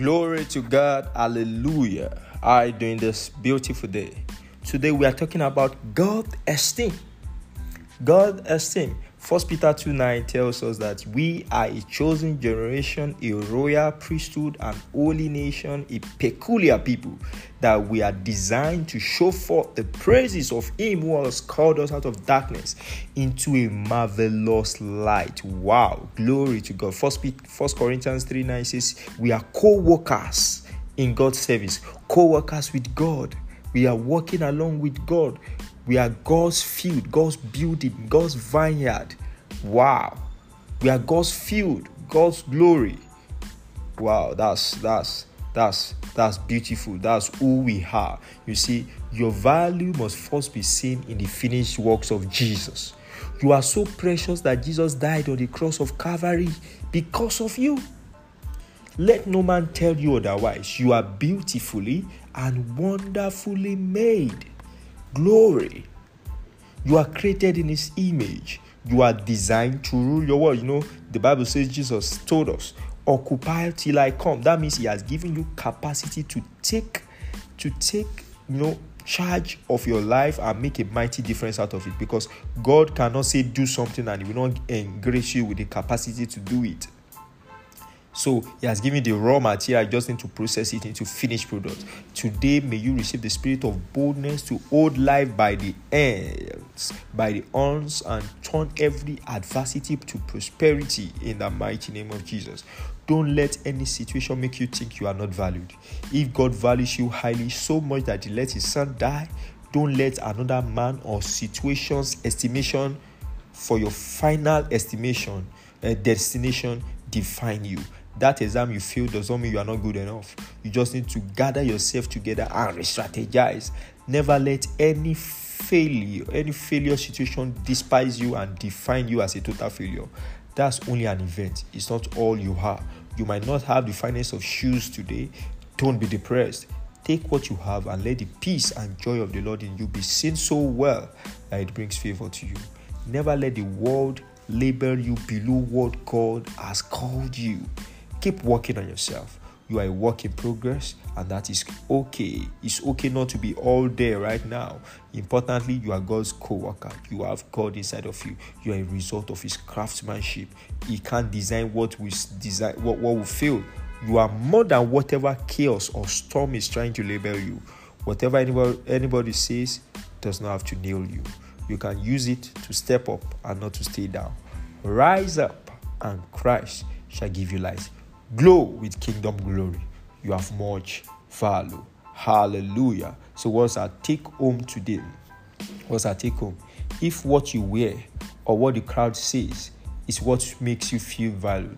Glory to God. Hallelujah. How are you doing this beautiful day? Today we are talking about God esteem. God esteem. First Peter 2 9 tells us that we are a chosen generation, a royal priesthood, an holy nation, a peculiar people, that we are designed to show forth the praises of Him who has called us out of darkness into a marvelous light. Wow, glory to God. First, First Corinthians 3 9 says, We are co workers in God's service, co workers with God. We are walking along with God. We are God's field, God's building, God's vineyard. Wow. We are God's field, God's glory. Wow, that's that's that's that's beautiful. That's who we are. You see, your value must first be seen in the finished works of Jesus. You are so precious that Jesus died on the cross of Calvary because of you. Let no man tell you otherwise. You are beautifully and wonderfully made. Glory. You are created in His image. You are designed to rule your world. You know, the Bible says Jesus told us, occupy till I come. That means He has given you capacity to take, to take, you know, charge of your life and make a mighty difference out of it because God cannot say do something and He will not engrace you with the capacity to do it. So he has given the raw material, I just need to process it into finished product. Today, may you receive the spirit of boldness to hold life by the ends, by the horns, and turn every adversity to prosperity in the mighty name of Jesus. Don't let any situation make you think you are not valued. If God values you highly so much that he let his son die, don't let another man or situation's estimation for your final estimation, uh, destination define you that exam you fail does not mean you are not good enough. You just need to gather yourself together and re-strategize. Never let any failure, any failure situation despise you and define you as a total failure. That's only an event. It's not all you have. You might not have the finest of shoes today. Don't be depressed. Take what you have and let the peace and joy of the Lord in you be seen so well that it brings favor to you. Never let the world label you below what God has called you. Keep working on yourself. You are a work in progress, and that is okay. It's okay not to be all there right now. Importantly, you are God's co worker. You have God inside of you. You are a result of His craftsmanship. He can't design what we design, what, what will fail. You are more than whatever chaos or storm is trying to label you. Whatever anybody, anybody says does not have to nail you. You can use it to step up and not to stay down. Rise up, and Christ shall give you light. Glow with kingdom glory. You have much value. Hallelujah. So, what's our take home today? What's our take home? If what you wear or what the crowd says is what makes you feel valued,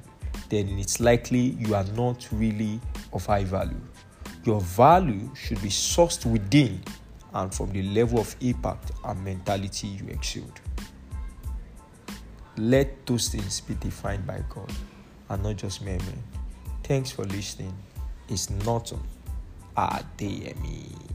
then it's likely you are not really of high value. Your value should be sourced within and from the level of impact and mentality you exude. Let those things be defined by God and not just mere men. Thanks for listening. It's not a DME.